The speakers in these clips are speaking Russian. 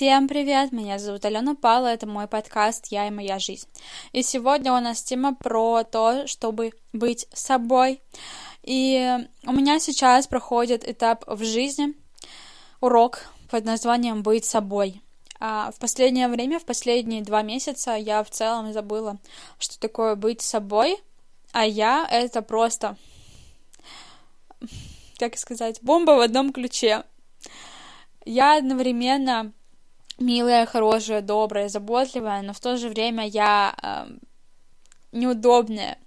Всем привет, меня зовут Алена Пала, это мой подкаст «Я и моя жизнь». И сегодня у нас тема про то, чтобы быть собой. И у меня сейчас проходит этап в жизни, урок под названием «Быть собой». А в последнее время, в последние два месяца я в целом забыла, что такое быть собой, а я — это просто, как сказать, бомба в одном ключе. Я одновременно милая, хорошая, добрая, заботливая, но в то же время я э, неудобная.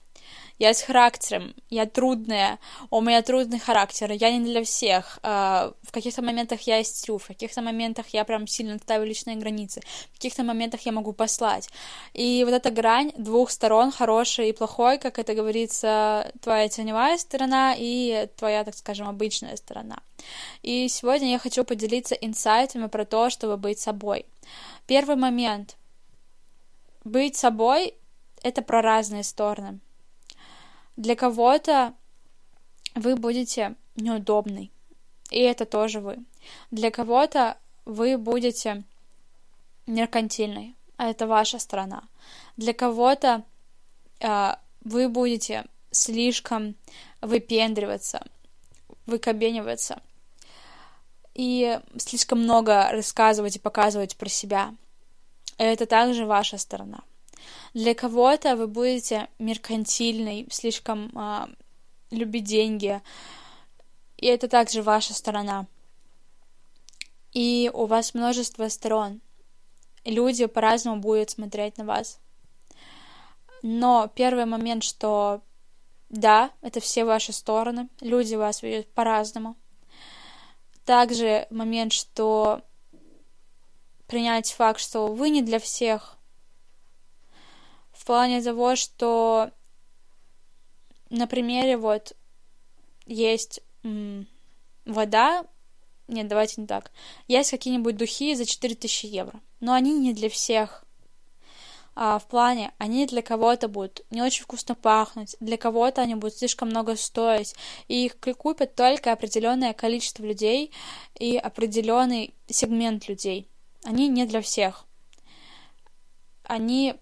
Я с характером, я трудная, у меня трудный характер, я не для всех. Э, в каких-то моментах я истерю, в каких-то моментах я прям сильно ставлю личные границы, в каких-то моментах я могу послать. И вот эта грань двух сторон, хорошей и плохой, как это говорится, твоя теневая сторона и твоя, так скажем, обычная сторона. И сегодня я хочу поделиться инсайтами про то, чтобы быть собой. Первый момент. Быть собой — это про разные стороны. Для кого-то вы будете неудобный, и это тоже вы. Для кого-то вы будете меркантильный, а это ваша сторона. Для кого-то э, вы будете слишком выпендриваться, выкобениваться — и слишком много рассказывать и показывать про себя. Это также ваша сторона. Для кого-то вы будете меркантильный, слишком э, любить деньги, и это также ваша сторона. И у вас множество сторон. Люди по-разному будут смотреть на вас. Но первый момент, что да, это все ваши стороны, люди вас видят по-разному. Также момент, что принять факт, что вы не для всех. В плане того, что на примере вот есть вода, нет, давайте не так. Есть какие-нибудь духи за 4000 евро, но они не для всех а, в плане, они для кого-то будут не очень вкусно пахнуть, для кого-то они будут слишком много стоить, и их купят только определенное количество людей и определенный сегмент людей. Они не для всех. Они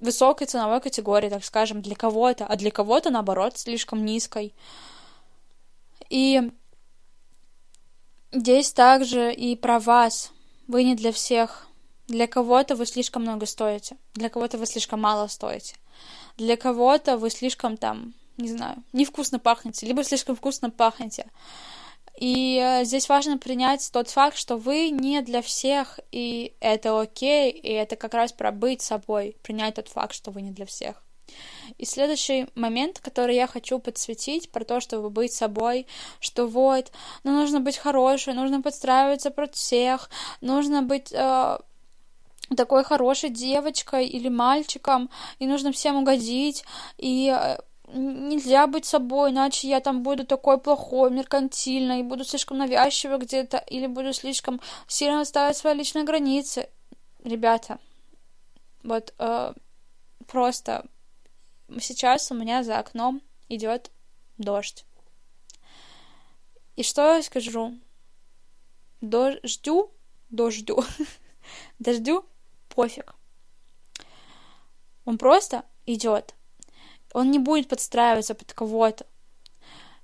высокой ценовой категории, так скажем, для кого-то, а для кого-то, наоборот, слишком низкой. И здесь также и про вас. Вы не для всех. Для кого-то вы слишком много стоите, для кого-то вы слишком мало стоите, для кого-то вы слишком там, не знаю, невкусно пахнете, либо слишком вкусно пахнете. И э, здесь важно принять тот факт, что вы не для всех, и это окей, и это как раз про быть собой, принять тот факт, что вы не для всех. И следующий момент, который я хочу подсветить, про то, чтобы быть собой, что вот, ну нужно быть хорошей, нужно подстраиваться под всех, нужно быть э, такой хорошей девочкой или мальчиком, и нужно всем угодить, и э, нельзя быть собой, иначе я там буду такой плохой, меркантильной, и буду слишком навязчивой где-то, или буду слишком сильно ставить свои личные границы. Ребята, вот э, просто сейчас у меня за окном идет дождь. И что я скажу? Дождю, дождю, дождю пофиг. Он просто идет. Он не будет подстраиваться под кого-то.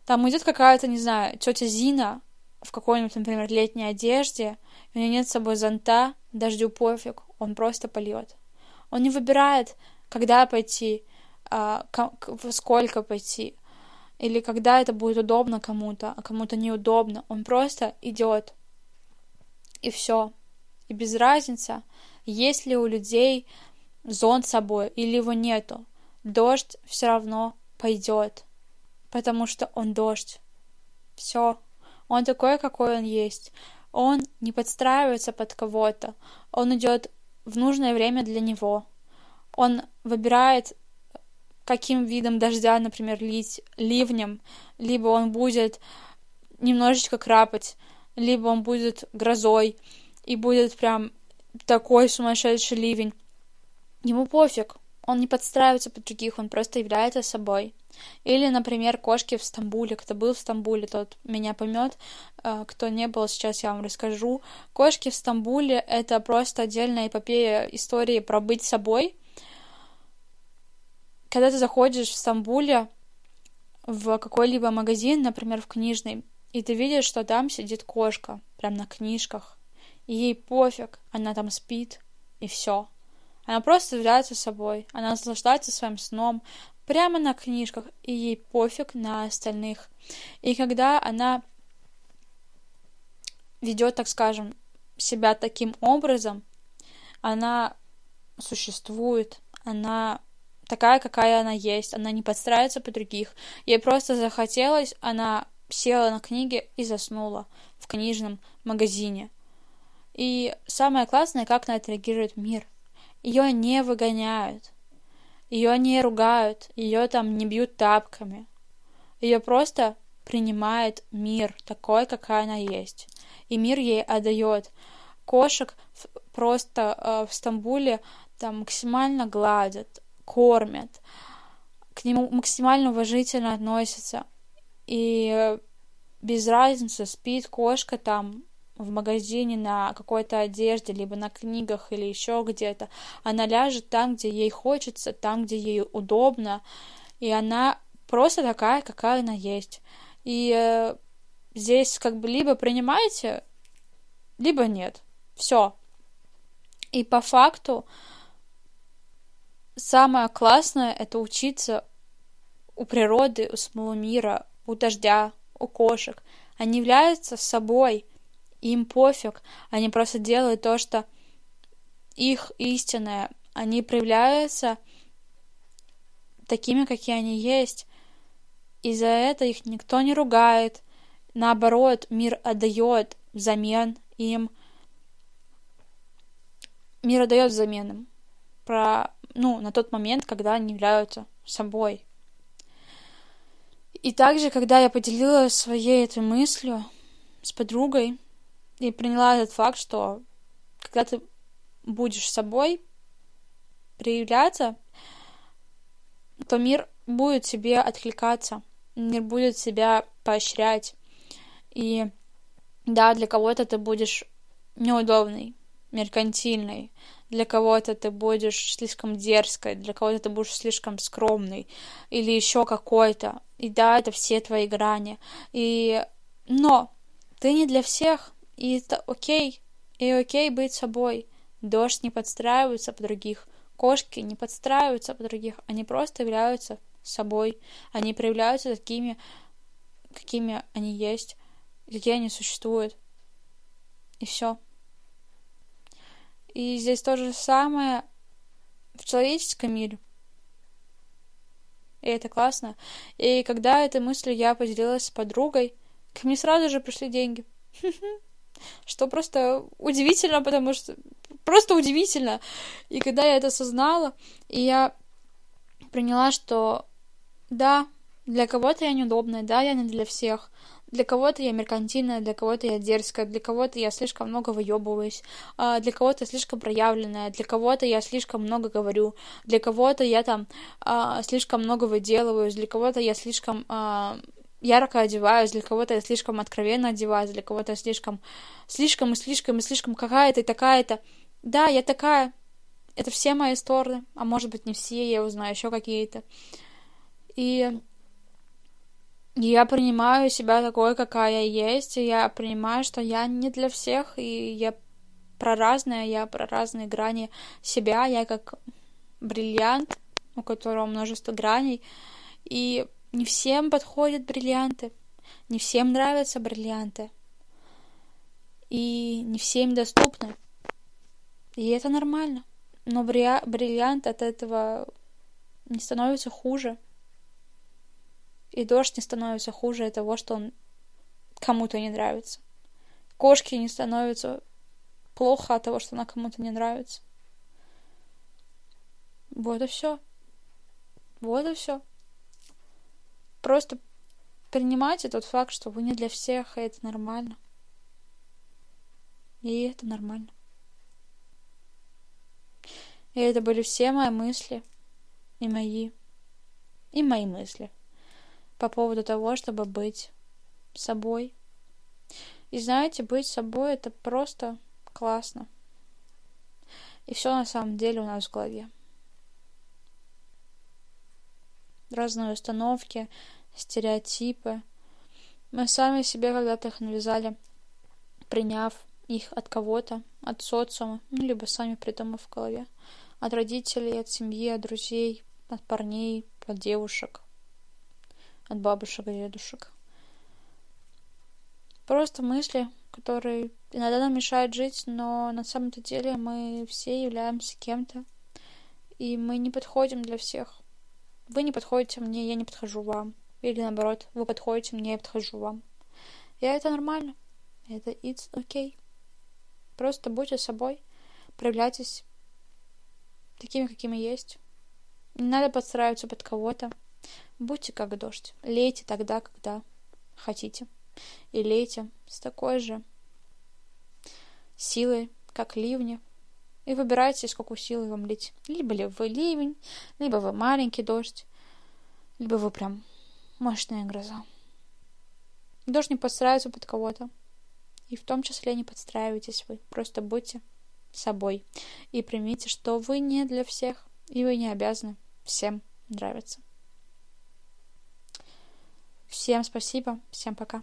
Там идет какая-то, не знаю, тетя Зина в какой-нибудь, например, летней одежде, у нее нет с собой зонта, дождю пофиг, он просто польет. Он не выбирает, когда пойти, а, во сколько пойти, или когда это будет удобно кому-то, а кому-то неудобно. Он просто идет. И все. И без разницы, есть ли у людей зонт с собой или его нету, дождь все равно пойдет, потому что он дождь. Все. Он такой, какой он есть. Он не подстраивается под кого-то. Он идет в нужное время для него. Он выбирает, каким видом дождя, например, лить ливнем, либо он будет немножечко крапать, либо он будет грозой и будет прям такой сумасшедший ливень. Ему пофиг. он не подстраивается под других, он просто является собой. Или, например, кошки в Стамбуле. Кто был в Стамбуле, тот меня поймет. Э, кто не был, сейчас я вам расскажу. Кошки в Стамбуле — это просто отдельная эпопея истории про быть собой. Когда ты заходишь в Стамбуле в какой-либо магазин, например, в книжный, и ты видишь, что там сидит кошка, прям на книжках, и ей пофиг, она там спит, и все. Она просто является собой, она наслаждается своим сном прямо на книжках, и ей пофиг на остальных. И когда она ведет, так скажем, себя таким образом, она существует, она такая, какая она есть, она не подстраивается под других. Ей просто захотелось, она села на книге и заснула в книжном магазине. И самое классное, как на это реагирует мир. Ее не выгоняют, ее не ругают, ее там не бьют тапками. Ее просто принимает мир такой, какая она есть. И мир ей отдает. Кошек просто э, в Стамбуле там максимально гладят, кормят, к нему максимально уважительно относятся. И без разницы, спит кошка там в магазине на какой-то одежде, либо на книгах или еще где-то. Она ляжет там, где ей хочется, там, где ей удобно. И она просто такая, какая она есть. И э, здесь как бы либо принимаете, либо нет. Все. И по факту самое классное это учиться у природы, у самого мира, у дождя, у кошек. Они являются собой, им пофиг, они просто делают то, что их истинное. Они проявляются такими, какие они есть. И за это их никто не ругает. Наоборот, мир отдает взамен им. Мир отдает взамен им. Про, ну, на тот момент, когда они являются собой. И также, когда я поделилась своей этой мыслью с подругой, и приняла этот факт, что когда ты будешь собой проявляться, то мир будет тебе откликаться, мир будет себя поощрять. И да, для кого-то ты будешь неудобный, меркантильный, для кого-то ты будешь слишком дерзкой, для кого-то ты будешь слишком скромный или еще какой-то. И да, это все твои грани. И... Но ты не для всех, и это окей, и окей быть собой. Дождь не подстраивается под других, кошки не подстраиваются под других, они просто являются собой, они проявляются такими, какими они есть, какие они существуют. И все. И здесь то же самое в человеческом мире. И это классно. И когда этой мыслью я поделилась с подругой, ко мне сразу же пришли деньги. что просто удивительно, потому что просто удивительно. И когда я это осознала, и я приняла, что да, для кого-то я неудобная, да, я не для всех. Для кого-то я меркантильная, для кого-то я дерзкая, для кого-то я слишком много выебываюсь, а, для кого-то слишком проявленная, для кого-то я слишком много говорю, для кого-то я там а, слишком много выделываюсь, для кого-то я слишком а, ярко одеваюсь, для кого-то я слишком откровенно одеваюсь, для кого-то я слишком, слишком и слишком и слишком какая-то и такая-то. Да, я такая. Это все мои стороны, а может быть не все, я узнаю еще какие-то. И я принимаю себя такой, какая я есть, и я принимаю, что я не для всех, и я про разное, я про разные грани себя, я как бриллиант, у которого множество граней, и не всем подходят бриллианты, не всем нравятся бриллианты, и не всем доступны. И это нормально. Но бриллиант от этого не становится хуже. И дождь не становится хуже от того, что он кому-то не нравится. Кошки не становятся плохо от того, что она кому-то не нравится. Вот и все. Вот и все. Просто принимайте тот факт, что вы не для всех, и это нормально. И это нормально. И это были все мои мысли и мои, и мои мысли по поводу того, чтобы быть собой. И знаете, быть собой это просто классно. И все на самом деле у нас в голове. Разные установки, стереотипы. Мы сами себе когда-то их навязали, приняв их от кого-то, от социума, ну, либо сами придумав в голове. От родителей, от семьи, от друзей, от парней, от девушек, от бабушек и дедушек. Просто мысли, которые иногда нам мешают жить, но на самом-то деле мы все являемся кем-то, и мы не подходим для всех. Вы не подходите мне, я не подхожу вам. Или наоборот, вы подходите мне, я подхожу вам. И это нормально. Это it's okay. Просто будьте собой, проявляйтесь такими, какими есть. Не надо подстраиваться под кого-то. Будьте как дождь. Лейте тогда, когда хотите. И лейте с такой же силой, как ливни. И выбирайте, сколько силы вам лить. Либо ли вы ливень, либо вы маленький дождь, либо вы прям мощная гроза. Дождь не подстраивается под кого-то. И в том числе не подстраивайтесь вы. Просто будьте собой. И примите, что вы не для всех. И вы не обязаны всем нравиться. Всем спасибо. Всем пока.